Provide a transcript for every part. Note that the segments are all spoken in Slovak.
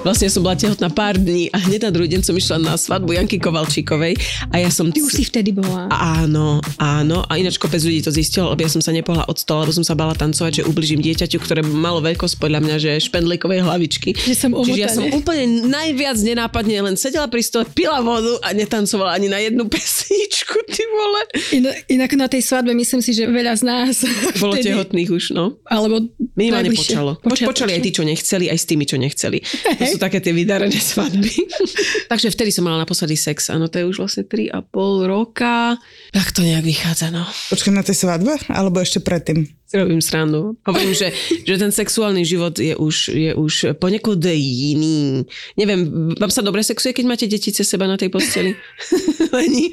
Vlastne som bola tehotná pár dní a hneď na druhý deň som išla na svadbu Janky Kovalčíkovej a ja som... Ty už si vtedy bola. Áno, áno. A ináč kopec ľudí to zistilo, lebo ja som sa nepohla od stola, lebo som sa bala tancovať, že ubližím dieťaťu, ktoré malo veľkosť podľa mňa, že špendlíkovej hlavičky. Že som Čiže ja som omotane. úplne najviac nenápadne len sedela pri stole, pila vodu a netancovala ani na jednu pesničku, ty vole. Inak, inak na tej svadbe myslím si, že veľa z nás Bolo vtedy, tehotných už, no. Alebo Minimálne počalo. Poč, počali aj tí, čo nechceli, aj s tými, čo nechceli. To sú také tie vydarené svadby. Takže vtedy som mala naposledy sex. Áno, to je už vlastne 3,5 roka. Tak to nejak vychádza, no. Počkaj na tej svadbe? Alebo ešte predtým? Si robím srandu. Hovorím, že, že ten sexuálny život je už, je už poniekud iný. Neviem, vám sa dobre sexuje, keď máte deti cez seba na tej posteli? Leni?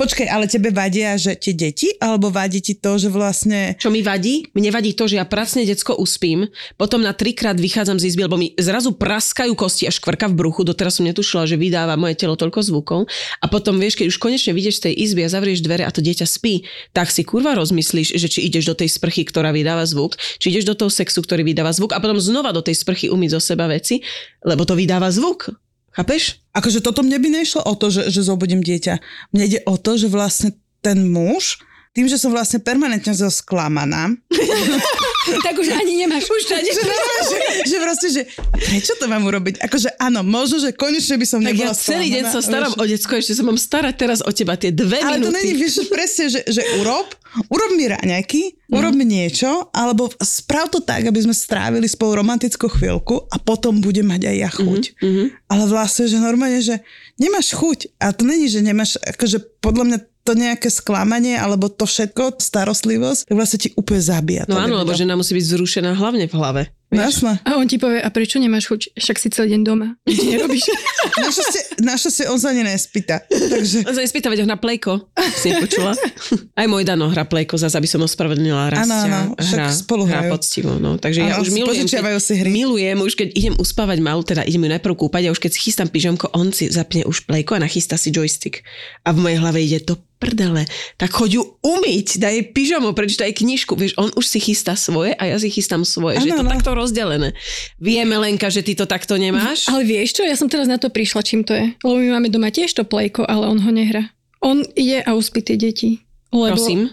Počkaj, ale tebe vadia, že tie deti? Alebo vadí ti to, že vlastne... Čo mi vadí? Mne vadí to, že ja pracne decko uspím, potom na trikrát vychádzam z izby, lebo mi zrazu praskajú kosti a škvrka v bruchu, doteraz som netušila, že vydáva moje telo toľko zvukov. A potom vieš, keď už konečne vidieš z tej izby a zavrieš dvere a to dieťa spí, tak si kurva rozmyslíš, že či ideš do tej sprchy, ktorá vydáva zvuk, či ideš do toho sexu, ktorý vydáva zvuk a potom znova do tej sprchy umyť zo seba veci, lebo to vydáva zvuk. Chápeš? Akože toto mne by nešlo o to, že, že zobudím dieťa. Mne ide o to, že vlastne ten muž, tým, že som vlastne permanentne sklamaná, tak už ani nemáš. Už to ani že, že, že proste, že prečo to mám urobiť? Akože áno, možno, že konečne by som Tak nebola ja celý deň sa starám vieš. o decko, ešte sa mám starať teraz o teba tie dve Ale to minúty. není, vieš, že presne, že, že urob, urob mi raňajky, urob mi niečo, alebo sprav to tak, aby sme strávili spolu romantickú chvíľku a potom budem mať aj ja chuť. mhm. Ale vlastne, že normálne, že nemáš chuť. A to není, že nemáš, akože podľa mňa to nejaké sklamanie, alebo to všetko, starostlivosť, tak vlastne ti úplne zabíja. No áno, lebo žena musí byť vzrušená hlavne v hlave. No jasné. A on ti povie, a prečo nemáš chuť? Však si celý deň doma. Nič nerobíš. Našťastie, našťastie on sa ani nespýta. Takže On sa nespýta, veď ho na plejko. Si nepočula? Aj môj Dano hrá plejko, zase aby som ospravedlnila Rastia. Áno, áno, hrá, spolu hrá hrajú. poctivo, no. Takže ja Áno, už milujem, požičiavajú si hry. milujem, už keď idem uspávať malú, teda idem ju najprv kúpať a už keď si chystám pyžamko, on si zapne už plejko a nachystá si joystick. A v mojej hlave ide to prdele, tak choď ju umyť, daj jej pyžamo, prečítaj knižku. Vieš, on už si chystá svoje a ja si chystám svoje. že je to áno. takto rozdelené. Vieme, Lenka, že ty to takto nemáš? Ale vieš čo, ja som teraz na to prišla, čím to je. Lebo my máme doma tiež to plejko, ale on ho nehrá. On ide a uspí tie deti. Lebo... Prosím.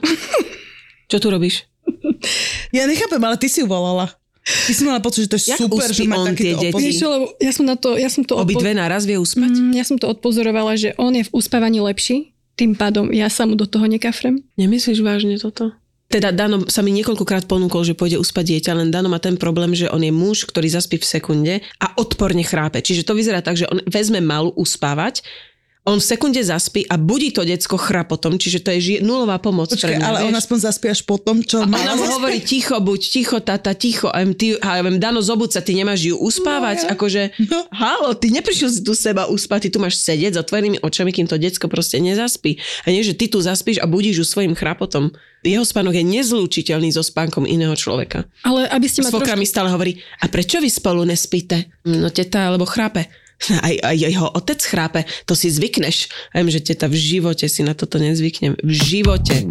Čo tu robíš? ja nechápem, ale ty si ju volala. Ty si mala pocit, že to je Jak super, že má on tie takýto deti? čo, lebo ja som na to, ja som to Obidve naraz vie uspať? Mm, ja som to odpozorovala, že on je v uspávaní lepší, tým pádom ja sa mu do toho nekafrem. Nemyslíš vážne toto? Teda Dano sa mi niekoľkokrát ponúkol, že pôjde uspať dieťa, len Dano má ten problém, že on je muž, ktorý zaspí v sekunde a odporne chrápe. Čiže to vyzerá tak, že on vezme malú uspávať, on v sekunde zaspí a budí to decko chrapotom, čiže to je ži- nulová pomoc pre Počkaj, mňa. ale vieš? on aspoň zaspí až po tom, čo mala ona mu hovorí ticho, buď ticho, tata, ticho. A ty, a ja viem, Dano, zobud sa, ty nemáš ju uspávať. No, ja. Akože, No. halo, ty neprišiel si tu seba uspať, ty tu máš sedieť s otvorenými očami, kým to decko proste nezaspí. A nie, že ty tu zaspíš a budíš ju svojim chrapotom. Jeho spánok je nezlúčiteľný so spánkom iného človeka. Ale aby ste ma Svokra trošku... mi stále hovorí, a prečo vy spolu nespíte? No teta, alebo chrápe. Aj, aj jeho otec chrápe, to si zvykneš. Viem, že teta v živote si na toto nezvyknem. V živote.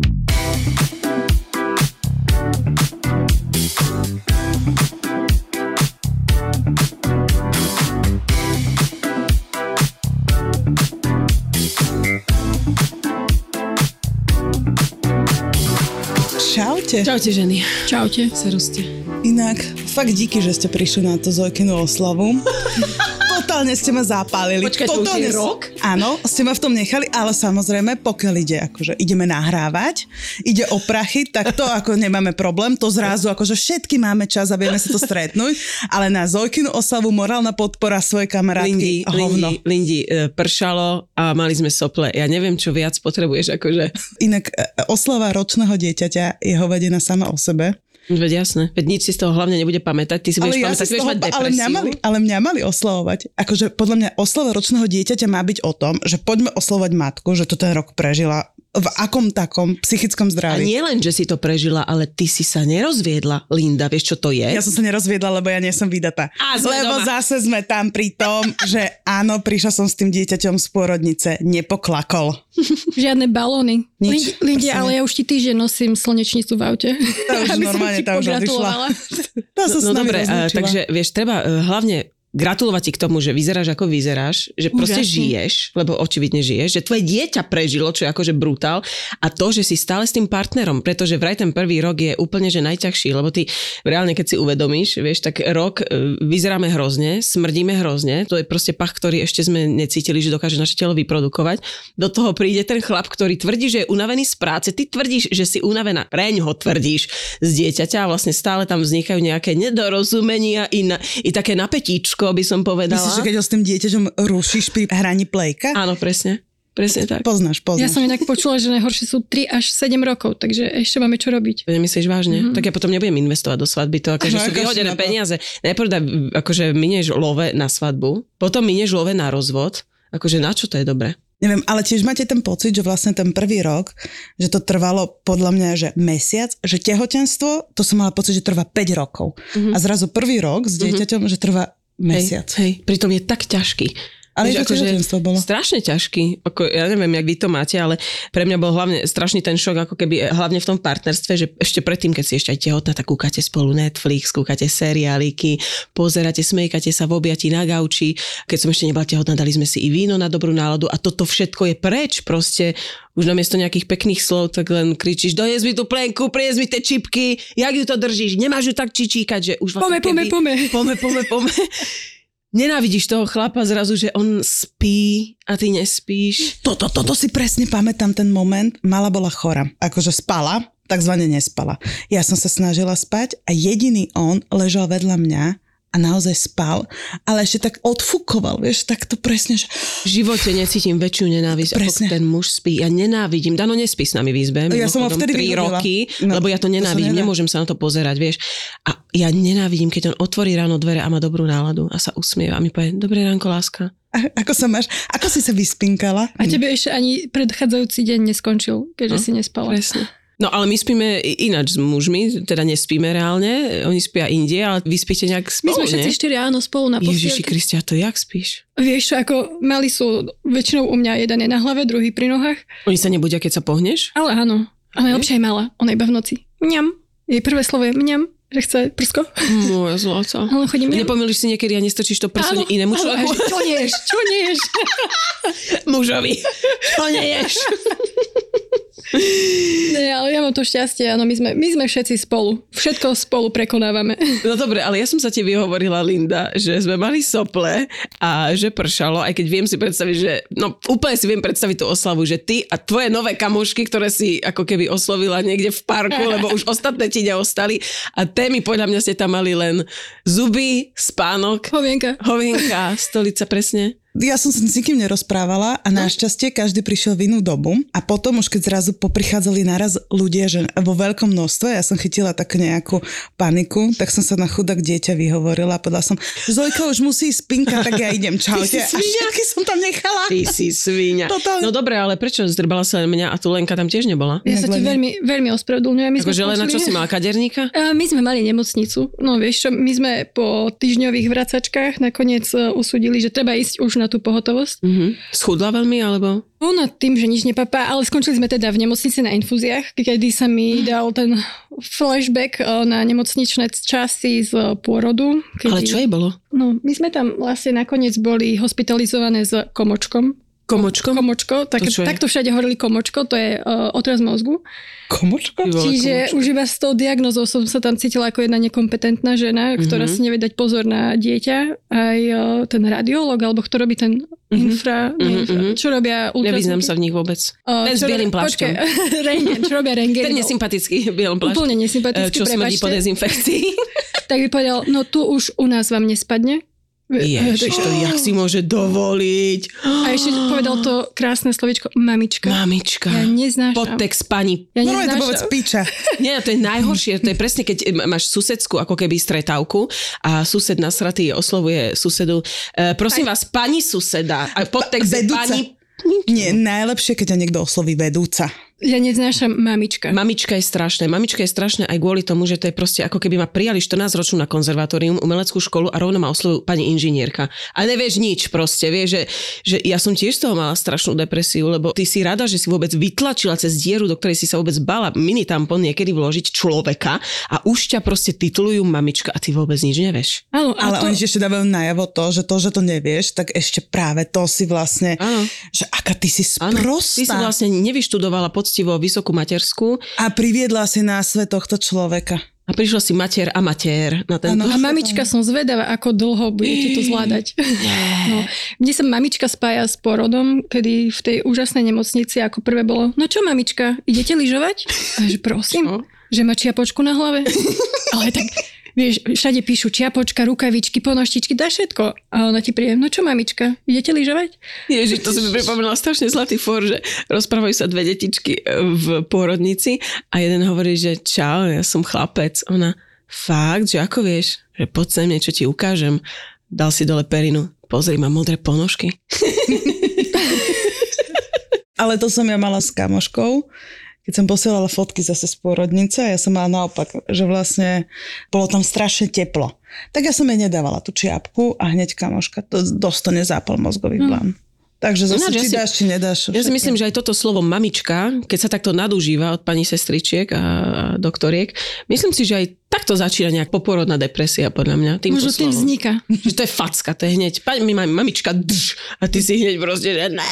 Čaute. Čaute ženy. Čaute. Seruste. Inak, fakt díky, že ste prišli na tú Zojkinu oslavu. Totálne ste ma zapálili. Počkaj, to už Totálne je rok? Áno, ste ma v tom nechali, ale samozrejme, pokiaľ ide, akože ideme nahrávať, ide o prachy, tak to ako nemáme problém, to zrazu akože všetky máme čas a vieme sa to stretnúť, ale na Zojkinu oslavu morálna podpora svojej Lindy, kamarátky, hovno. Lindy, Lindy, e, pršalo a mali sme sople. Ja neviem, čo viac potrebuješ, akože. Inak e, oslava ročného dieťaťa je hovadina sama o sebe. Veď jasné. Veď nič si z toho hlavne nebude pamätať. Ty si budeš ja pamätať, si toho, mať ale, depresiu. mňa mali, ale mňa mali oslavovať. Akože podľa mňa oslava ročného dieťaťa má byť o tom, že poďme oslovať matku, že to ten rok prežila v akom takom psychickom A zdraví. nie len, že si to prežila, ale ty si sa nerozviedla, Linda. Vieš, čo to je? Ja som sa nerozviedla, lebo ja nie som vydatá. A sme lebo doma. zase sme tam pri tom, že áno, prišla som s tým dieťaťom z pôrodnice, nepoklakol. Žiadne balóny. Nič, ale ja už ti týždeň nosím slnečnicu v aute. Tá už normálne, tá už odišla. s No nami dobre, a, rozlúčila. takže vieš, treba e, hlavne gratulovať ti k tomu, že vyzeráš ako vyzeráš, že proste Úžasne. žiješ, lebo očividne žiješ, že tvoje dieťa prežilo, čo je akože brutál a to, že si stále s tým partnerom, pretože vraj ten prvý rok je úplne že najťažší, lebo ty reálne keď si uvedomíš, vieš, tak rok e, vyzeráme hrozne, smrdíme hrozne, to je proste pach, ktorý ešte sme necítili, že dokáže naše telo vyprodukovať. Do toho príde ten chlap, ktorý tvrdí, že je unavený z práce, ty tvrdíš, že si unavená, preň ho tvrdíš z dieťaťa a vlastne stále tam vznikajú nejaké nedorozumenia i, na, i také napätíčko, by som povedala. Myslíš, že keď ho s tým dieťaťom rušíš pri hraní plejka? Áno, presne. Presne tak. Poznáš, Ja poznáš. som inak počula, že najhoršie sú 3 až 7 rokov, takže ešte máme čo robiť. Nemyslíš vážne? Mm-hmm. Tak ja potom nebudem investovať do svadby. To akože No, sú vyhodené to? peniaze. Najprv dá, akože minieš love na svadbu, potom minieš love na rozvod. Akože na čo to je dobré? Neviem, ale tiež máte ten pocit, že vlastne ten prvý rok, že to trvalo podľa mňa, že mesiac, že tehotenstvo, to som mala pocit, že trvá 5 rokov. Mhm. A zrazu prvý rok s dieťaťom, že trvá mesiac. Hej, hej, pritom je tak ťažký. Ale Vieš, to tehotenstvo bolo. Strašne ťažký. Ako, ja neviem, jak vy to máte, ale pre mňa bol hlavne strašný ten šok, ako keby eh, hlavne v tom partnerstve, že ešte predtým, keď si ešte aj tehotná, tak kúkate spolu Netflix, kúkate seriáliky, pozeráte, smejkate sa v objati na gauči. Keď som ešte nebola tehotná, dali sme si i víno na dobrú náladu a toto všetko je preč. Proste už namiesto nejakých pekných slov, tak len kričíš, dojes mi tú plenku, prinies mi tie čipky, jak ju to držíš, nemáš ju tak čičíkať, že už Pome, pome, pome. pome, pome, pome. Nenávidíš toho chlapa zrazu, že on spí a ty nespíš. Toto, toto si presne pamätám ten moment. Mala bola chora. Akože spala, takzvané nespala. Ja som sa snažila spať a jediný on ležal vedľa mňa a naozaj spal, ale ešte tak odfukoval, vieš, tak to presne, že V živote necítim väčšiu nenávisť, Presne. ako ten muž spí. Ja nenávidím. Dano nespí s nami v izbe. Ja som ho vtedy tri vyhodila. roky, No, lebo ja to to nenávidím. nedá. Nemôžem sa na to pozerať, vieš. A ja nenávidím, keď on otvorí ráno dvere a má dobrú náladu a sa usmieva a mi povie, dobré ránko, láska. a- ako sa máš, ako si sa vyspinkala? A tebe ešte ani predchádzajúci deň neskončil, keďže No, si nespala. Presne. No ale my spíme ináč s mužmi, teda nespíme reálne, oni spia inde, ale vy spíte nejak My spolu, sme všetci štyri áno spolu na Ježiši postielke. Kristia, to jak spíš? Vieš ako mali sú väčšinou u mňa jeden je na hlave, druhý pri nohách. Oni sa nebudia, keď sa pohneš? Ale áno. Ale lepšie je mala. Ona iba v noci. Mňam. Jej prvé slovo je mňam, že chce prsko. Moja zlata. Ale chodím mňam. Nepomýliš si niekedy a nestrčíš to inému áno, človeku? a že Čo neješ? Čo neješ? Mužovi. Čo neješ? Nie, ale ja mám to šťastie, áno, my sme, my sme všetci spolu. Všetko spolu prekonávame. No dobre, ale ja som sa ti vyhovorila, Linda, že sme mali sople a že pršalo, aj keď viem si predstaviť, že, no úplne si viem predstaviť tú oslavu, že ty a tvoje nové kamošky, ktoré si ako keby oslovila niekde v parku, lebo už ostatné ti neostali a témy podľa mňa ste tam mali len zuby, spánok, Hovienka. hovienka, stolica presne. Ja som sa s nikým nerozprávala a našťastie každý prišiel v inú dobu a potom už keď zrazu poprichádzali naraz ľudia, že vo veľkom množstve, ja som chytila tak nejakú paniku, tak som sa na chudák dieťa vyhovorila a povedala som, Zojka už musí spinka, tak ja idem, čaute. A Ty si svinia. všetky som tam nechala. Ty si svíňa. Totálne. No dobre, ale prečo zdrbala sa mňa a tu Lenka tam tiež nebola? Ja sa ti veľmi, veľmi ospravedlňujem. My Akože Lena, čo si mala, kaderníka? My sme mali nemocnicu. No vieš čo, my sme po týždňových vracačkách nakoniec e, usúdili, že treba ísť už na tú pohotovosť. Mhm. Schudla veľmi, alebo? Ona tým, že nič nepapá, ale skončili sme teda v nemocnici na infúziách, kedy sa mi dal ten flashback e, na nemocničné časy z pôrodu. Kedy, Ale čo jej bolo? No, my sme tam vlastne nakoniec boli hospitalizované s komočkom. Komočkom? Komočko, tak, To takto všade hovorili komočko, to je uh, otraz mozgu. Komočko? Čiže komočko. už iba s tou diagnozou som sa tam cítila ako jedna nekompetentná žena, ktorá Mhm. si nevie dať pozor na dieťa. Aj uh, ten radiolog, alebo kto robí ten infra, Mhm, nie infra mhm. čo robia Nevyznám ultrasvuky? sa v nich vôbec. Uh, Ten s bielým plášťom. Rengen, čo robia rengen? Ten nesympatický bielom plášti. Úplne Eh, nesympatický, Čo smrdí po dezinfekcii. Tak by povedal, no tu už u nás vám nespadne. Ježiš, to jak si môže dovoliť. A ešte povedal to krásne slovičko mamička. Mamička. Ja neznášam. Podtext pani. Ja Normálne to povedz neznášam. piča. Nie, to je najhoršie. To je presne, keď m- máš susedskú ako keby stretávku a sused nasratý oslovuje susedu. E, prosím vás, pani suseda. A podtext pani... Nie, najlepšie, keď ťa niekto osloví vedúca. Ja neznášam mamička. Mamička je strašné. Mamička je strašné aj kvôli tomu, že to je proste ako keby ma prijali 14 ročnú na konzervatórium, umeleckú školu a rovno ma oslovujú pani inžinierka. A nevieš nič proste, vieš, že, že ja som tiež z toho mala strašnú depresiu, lebo ty si rada, že si vôbec vytlačila cez dieru, do ktorej si sa vôbec bala mini tampon niekedy vložiť človeka a už ťa proste titulujú mamička a ty vôbec nič nevieš. Áno, Ale to, oni ešte dávajú najavo to, že to, že to nevieš, tak ešte práve to si vlastne, Áno. že aká ty si Áno, sprostá. ty si vlastne nevyštudovala poctivo vysokú materskú A priviedla si na svet tohto človeka. a prišla si mater a matér na tento... Áno. a mamička som zvedavá, ako dlho budete to zvládať. No, mne sa mamička spája s porodom, kedy v tej úžasnej nemocnici ako prvé bolo, no čo mamička, idete lyžovať? A že prosím, Čo? že má čiapočku na hlave. Ale tak, vieš, všade píšu čiapočka, rukavičky, ponoštičky, dá všetko. A ona ti príde, no čo mamička, idete lyžovať? Ježiš, to si mi pripomínala strašne zlatý for, že rozprávajú sa dve detičky e, v pôrodnici a jeden hovorí, že čau, ja som chlapec. Ona, fakt, že ako vieš? Že poď sem, niečo ti ukážem. Dal si dole perinu. Pozri, mám modré ponožky. Ale to som ja mala s kamoškou, keď som posielala fotky zase z pôrodnice ja som mala naopak, že vlastne bolo tam strašne teplo. Tak ja som jej nedávala tú čiapku a hneď kamoška to dosť to nezápal mozgový plán. Takže zase, Ináč, ja či si- dáš, či nedáš. Ja si myslím, že aj toto slovo mamička, keď sa takto nadužíva od pani sestričiek a doktoriek, myslím si, že aj takto začína nejak poporodná depresia podľa mňa. Týmto Možno tým vzniká. Že to je facka, to je hneď, pani, my máme mamička, drž, a ty si hneď proste, že ne,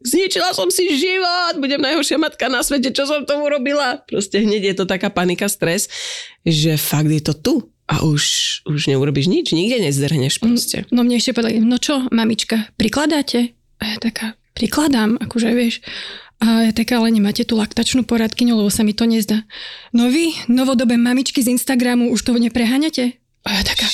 zničila som si život, budem najhoršia matka na svete, čo som tomu robila. Proste hneď je to taká panika, stres, že fakt je to tu a už, už neurobiš nič, nikde nezdrhneš proste. No mne ešte povedali, no čo, mamička, prikladáte? A ja taká, prikladám, akože vieš. A ja taká, ale nemáte tú laktačnú poradkyňu, lebo sa mi to nezdá. No vy, novodobé mamičky z Instagramu, už to nepreháňate? A ja taká,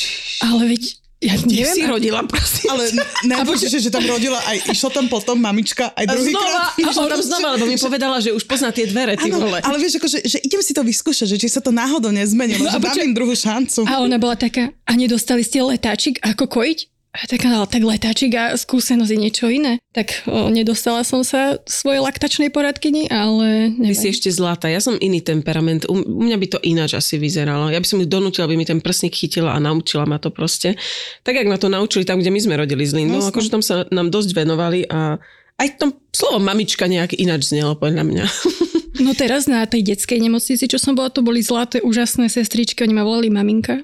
ale veď, ja neviem. si a- rodila, prosím. Ale najpočíš, že tam rodila aj, išla tam potom mamička aj A druhý znova, krát. išla tam znova, lebo mi povedala, že už pozná tie dvere, ty vole. ale vieš, akože, že idem si to vyskúšať, že či sa to náhodou nezmenilo, No že a dám im druhú šancu. A ona bola taká, a nedostali ste letáčik, ako kojiť? Ale tak letáčik a skúsenosť je niečo iné. Tak o, nedostala som sa svojej laktačnej poradkyni, ale Ty neviem. si ešte zlatá, ja som iný temperament, u, u mňa by to ináč asi vyzeralo. Ja by som ju donútila, aby mi ten prsník chytila a naučila ma to proste. Tak, jak ma to naučili tam, kde my sme rodili s Lindou, Jasné. akože tam sa nám dosť venovali a aj tom slovo mamička nejak ináč znelo podľa mňa. No teraz na tej detskej nemocnici, čo som bola, to boli zlaté, úžasné sestričky, oni ma volali maminka.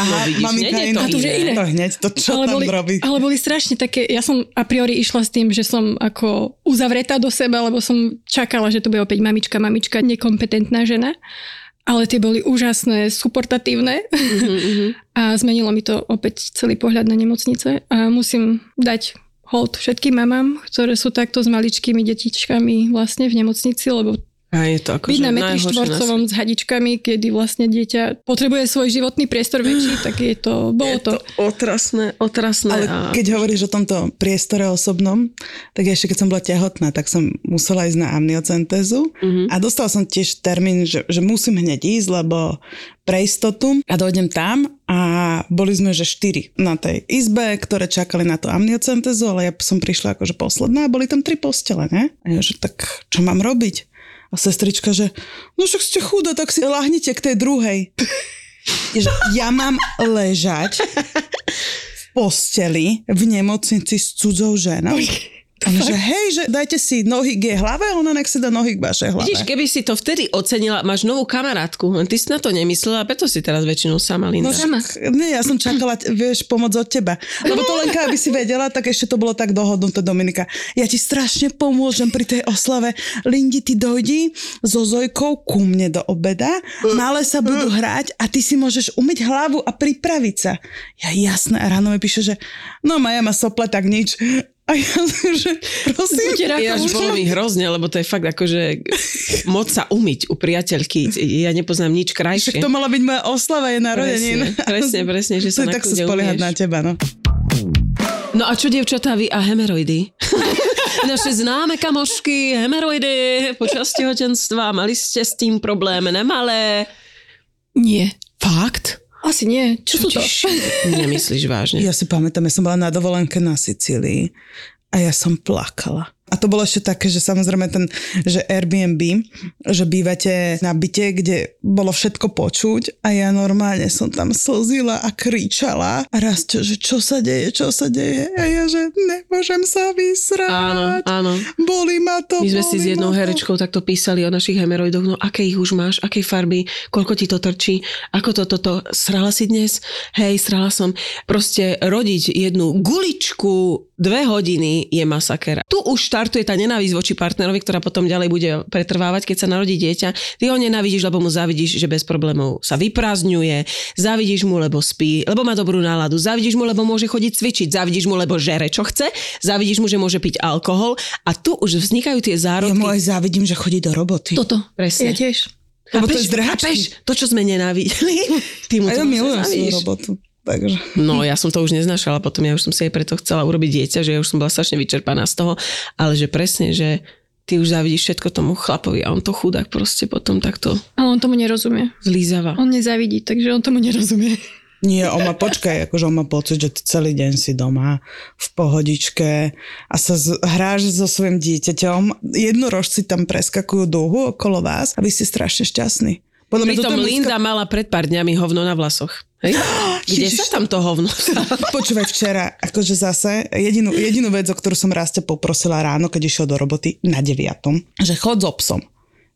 Aha, vidíš, maminka je to je iné. To hneď, to čo ale tam boli, robí. ale boli strašne také, ja som a priori išla s tým, že som ako uzavretá do seba, lebo som čakala, že to bude opäť mamička, mamička, nekompetentná žena. Ale tie boli úžasné, suportatívne a zmenilo mi to opäť celý pohľad na nemocnice a musím dať hold všetkým mamám, ktoré sú takto s maličkými detičkami vlastne v nemocnici, lebo A je to byť akože na metri štvorcovom s hadičkami, kedy vlastne dieťa potrebuje svoj životný priestor väčší, tak je to, bolo Je to. to otrasné, otrasné. Ale a... keď hovoríš o tomto priestore osobnom, tak ešte keď som bola tehotná, tak som musela ísť na amniocentézu Mhm. a dostala som tiež termín, že, že musím hneď ísť, lebo pre istotu a dojdem tam a boli sme že štyri na tej izbe, ktoré čakali na tú amniocentézu, ale ja som prišla akože posledná a boli tam tri postele, ne? A ja, že tak čo mám robiť? A sestrička, že no však ste chudá, tak si lahnite k tej druhej. Ja mám ležať v posteli v nemocnici s cudzou ženou. Ona, že hej, že dajte si nohy k jej hlave a ona nech si dá nohy k vašej hlave. Vidíš, keby si to vtedy ocenila, máš novú kamarátku, len ty si na to nemyslela, a preto si teraz väčšinou sama, Linda. No Sama. nie, ja som čakala, vieš, pomoc od teba. Lebo to len aby si vedela, tak ešte to bolo tak dohodnuté, Dominika. Ja ti strašne pomôžem pri tej oslave. Lindi, ty dojdi so Zojkou ku mne do obeda, malé sa budú hrať a ty si môžeš umyť hlavu a pripraviť sa. Ja jasné, a ráno mi píše, že no Maja má sople, tak nič. A ja že prosím. Ináč Rakúšan. bolo mi hrozne, lebo to je fakt akože moc sa umyť u priateľky. Ja nepoznám nič Však krajšie. to mala byť moja oslava, je narodenín. Presne, presne, presne, že sa To na tak sa spoliehať na teba, no. No a čo, dievčatá, vy a hemeroidy? Naše známe kamošky, hemeroidy počas tehotenstva, mali ste s tým problém, nemalé? Nie. Fakt? Asi nie. Čo sú to? Nemyslíš vážne? Ja si pamätám, ja som bola na dovolenke na Sicílii a ja som plakala. A to bolo ešte také, že samozrejme ten, že Airbnb, že bývate na byte, kde bolo všetko počuť a ja normálne som tam slzila a kričala a raz, že čo sa deje, čo sa deje a ja, že nemôžem sa vysrať. Áno, áno. Boli ma to, My sme si s jednou to. herečkou takto písali o našich hemeroidoch, no aké ich už máš, akej farby, koľko ti to trčí, ako to, toto, srala si dnes? Hej, srala som. Proste rodiť jednu guličku dve hodiny je masaker. Tu už štartuje tá nenávisť voči partnerovi, ktorá potom ďalej bude pretrvávať, keď sa narodí dieťa. Ty ho nenávidíš, lebo mu závidíš, že bez problémov sa vyprázdňuje, závidíš mu, lebo spí, lebo má dobrú náladu, závidíš mu, lebo môže chodiť cvičiť, závidíš mu, lebo žere, čo chce, závidíš mu, že môže piť alkohol a tu už vznikajú tie Ja zárodky. mu aj závidím, že chodí do roboty. Toto. Presne. Ja tiež. Lebo to je zdrhačky. Chápeš? To, čo sme nenávideli. Ty mu A to ja milujem svoju robotu. Takže. No, ja som to už neznašala, potom ja už som si aj preto chcela urobiť dieťa, že ja už som bola strašne vyčerpaná z toho, ale že presne, že ty už závidíš všetko tomu chlapovi a on to chudák proste potom takto Ale on tomu nerozumie. zlízava. On nezávidí, takže on tomu nerozumie. Nie, on má, počkaj, akože on má pocit, že ty celý deň si doma v pohodičke a sa z, hráš so svojím dieťaťom. Jednorožci tam preskakujú dlhu okolo vás a vy ste strašne šťastní. Podľa Pritom toto Linda mala pred pár dňami hovno na vlasoch. Hej? Kde Ježiš. sa tam to hovno? Počúvaj, včera, akože zase, jedinú, jedinú vec, o ktorú som raz ťa poprosila ráno, keď išiel do roboty na deviatom, že chod so psom.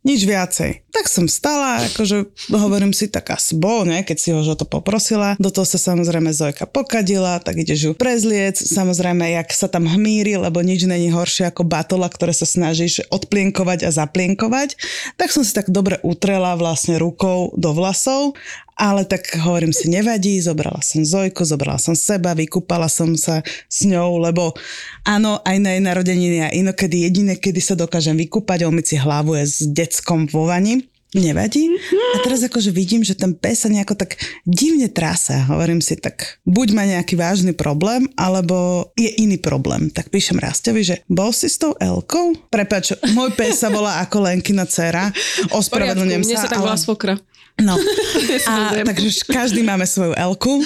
Nič viacej. Tak som stala, akože hovorím si, tak asi bol, ne, keď si ho to poprosila. Do toho sa samozrejme Zojka pokadila, tak ideš ju prezliec. Samozrejme, jak sa tam hmíri, lebo nič není horšie ako batola, ktoré sa snažíš odplienkovať a zaplienkovať. Tak som si tak dobre utrela vlastne rukou do vlasov ale tak hovorím si, nevadí, zobrala som Zojku, zobrala som seba, vykúpala som sa s ňou, lebo áno, aj na jej narodeniny a inokedy jediné, kedy sa dokážem vykúpať, umyť si hlavu je s deckom vo vani. Nevadí. A teraz akože vidím, že ten pes sa nejako tak divne trasa. Hovorím si, tak buď má nejaký vážny problém, alebo je iný problém. Tak píšem Rastovi, že bol si s tou Elkou? Prepač, môj pes sa volá ako Lenkina dcera. Ospravedlňujem Mne sa. sa tak volá ale- svokra. No. A, takže každý máme svoju Elku.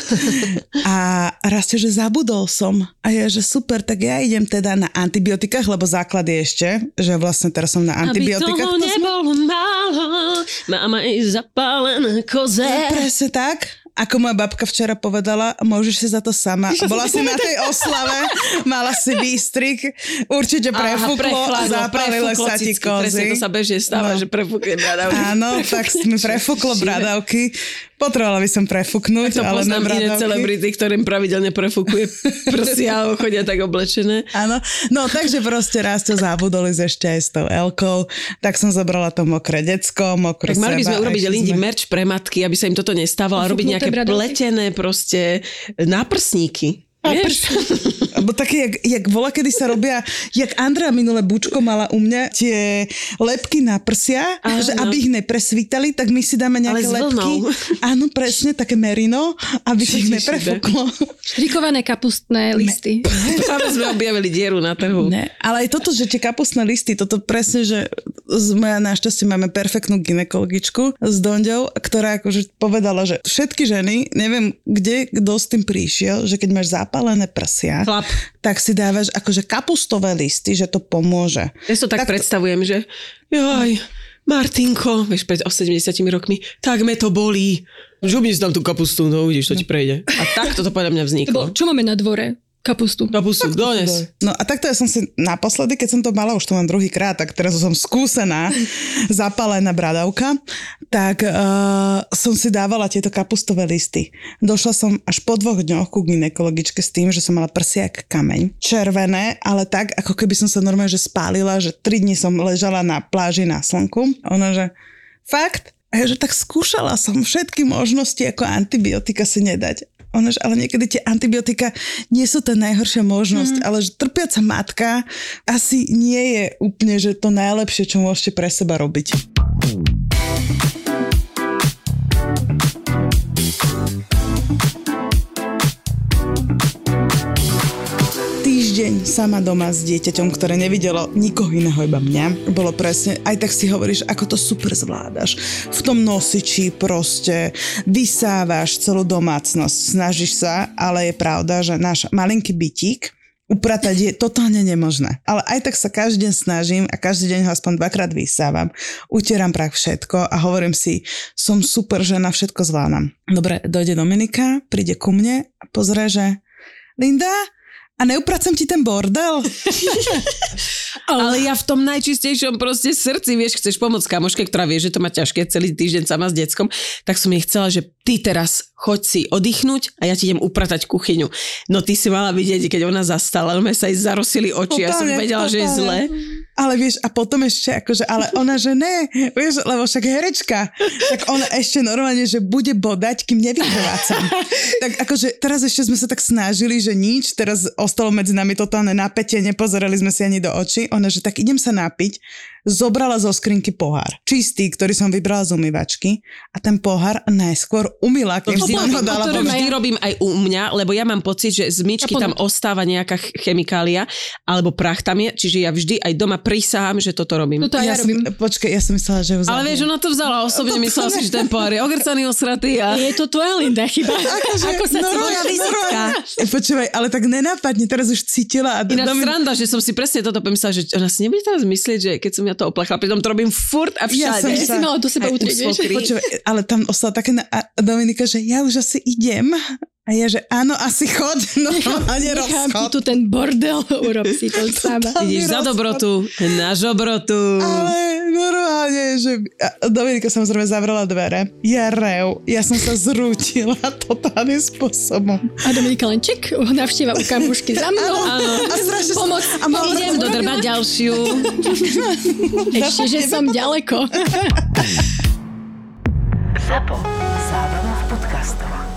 A rastie, že zabudol som. A ja, že super, tak ja idem teda na antibiotikách, lebo základ je ešte, že vlastne teraz som na antibiotikách. Aby toho To sme- nebolo málo, máme aj zapálené koze. Presne tak. Ako moja babka včera povedala, môžeš si za to sama. Bola si na tej oslave, mala si výstrik, určite prefúklo, zapálile sa ti cicky, Presne, to kozy. sa bežne stáva, No. že prefúkne bradavky. Áno, tak mi prefúklo bradavky. Potrebovala by som prefúknuť, To ale poznám iné celebrity, ktorým pravidelne prefúkuje prsia a chodia tak oblečené. Áno, no takže proste raz to zabudol ísť ešte aj s tou Elkou, tak som zobrala to mokré decko, mokré Tak mali by sme urobiť Lindy sme- merch pre matky, aby sa im toto nestávalo a robiť nejaké bradavky. pletené proste náprsníky. Vieš? Alebo také, jak, jak vola, kedy sa robia, jak Andrea minule Bučko mala u mňa tie lepky na prsia, Áno. že aby ich nepresvítali, tak my si dáme nejaké Ale lepky. Áno, presne, také merino, aby Ježiši, ich neprefúklo. Štrikované kapustné listy. Práve sme objavili dieru na trhu. Ne, ale aj toto, že tie kapustné listy, toto presne, že z moja našťastie máme perfektnú ginekologičku s Donďou, ktorá akože povedala, že všetky ženy, neviem, kde kto s tým prišiel, že keď máš zapálené prsia, Chlap. tak si dávaš akože kapustové listy, že to pomôže. Ja si to tak, Tak predstavujem, že joj, Martinko, vieš, pred 70 rokmi, tak me to bolí. Žubni si tam tú kapustu, no uvidíš, to ti prejde. A takto to podľa mňa vzniklo. Lebo čo máme na dvore? Kapustu. Kapustu, dones. No a takto ja som si naposledy, keď som to mala, už to mám druhý krát, tak teraz som skúsená, zapálená bradavka, tak uh, som si dávala tieto kapustové listy. Došla som až po dvoch dňoch ku ginekologičke s tým, že som mala prsia jak kameň. Červené, ale tak, ako keby som sa normálne že spálila, že tri dni som ležala na pláži na slnku. Ona, že fakt? A ja, že tak skúšala som všetky možnosti, ako antibiotika si nedať. Ona, že, ale niekedy tie antibiotika nie sú tá najhoršia možnosť, mm. ale že trpiaca matka asi nie je úplne, že to najlepšie, čo môžete pre seba robiť. Týždeň sama doma s dieťaťom, ktoré nevidelo nikoho iného, iba mňa. Bolo presne, aj tak si hovoríš, ako to super zvládaš. V tom nosiči proste vysávaš celú domácnosť, snažíš sa, ale je pravda, že náš malinký bytík upratať je totálne nemožné. Ale aj tak sa každý deň snažím a každý deň ho aspoň dvakrát vysávam. Utieram prach všetko a hovorím si, som super žena, všetko zvládam. Dobre, dojde Dominika, príde ku mne a pozrie, že Linda, a neupracem ti ten bordel? Ale ja v tom najčistejšom proste srdci, vieš, chceš pomôcť kamoške, ktorá vie, že to má ťažké celý týždeň sama s deckom, tak som jej chcela, že ty teraz choď si oddychnúť a ja ti idem upratať kuchyňu. No ty si mala vidieť, keď ona zastala, no sa jej zarosili oči, ja som Totálne, vedela, že je totálne. zle. Ale vieš, a potom ešte akože, ale ona, že ne, vieš, lebo však herečka, tak ona ešte normálne, že bude bodať, kým nevyhrvácam. tak akože teraz ešte sme sa tak snažili, že nič, teraz ostalo medzi nami totálne napätie, nepozerali sme si ani do očí. Ona, že tak idem sa napiť, zobrala zo skrinky pohár. Čistý, ktorý som vybrala z umývačky a ten pohár najskôr umila, To kým vždy, si ho dala to vždy robím aj u mňa, lebo ja mám pocit, že z myčky tam ostáva nejaká ch- chemikália, alebo prach tam je, čiže ja vždy aj doma prisahám, že toto robím. Toto aj ja, Ja som, robím. počkej, ja som myslela, že ho Ale vieš, ona to vzala osobne, myslela si, že ten pohár je ogrcaný, osratý a... Je to tvoja Linda chyba. Ako sa cítiš? vizitka. normálne. Počúvaj, ale tak nenápadne, teraz už cítila. A Domin- sranda, že som si presne toto pomyslela, že ona si nebude teraz myslieť, že keď som ja to oplachla, pritom to robím furt a Ja všade. som Že si mala do seba utrieť. Počúvaj, ale tam ostala také na, Dominika, že ja už asi idem. A ja, že áno, asi chod. No, Nechám ti rozchod. tu ten bordel, urob si to sama. Ideš za dobrotu, na žobrotu. Ale normálne, že a Dominika samozrejme zavrela dvere. Ja rev, ja som sa zrútila totálnym spôsobom. A Dominika len ček, navštíva u kamušky za mnou. Áno. A strašne Pomoc. A mala Idem dodrbať ďalšiu. Ešte, že som ďaleko. ZAPO. Zábrná v podcastovách.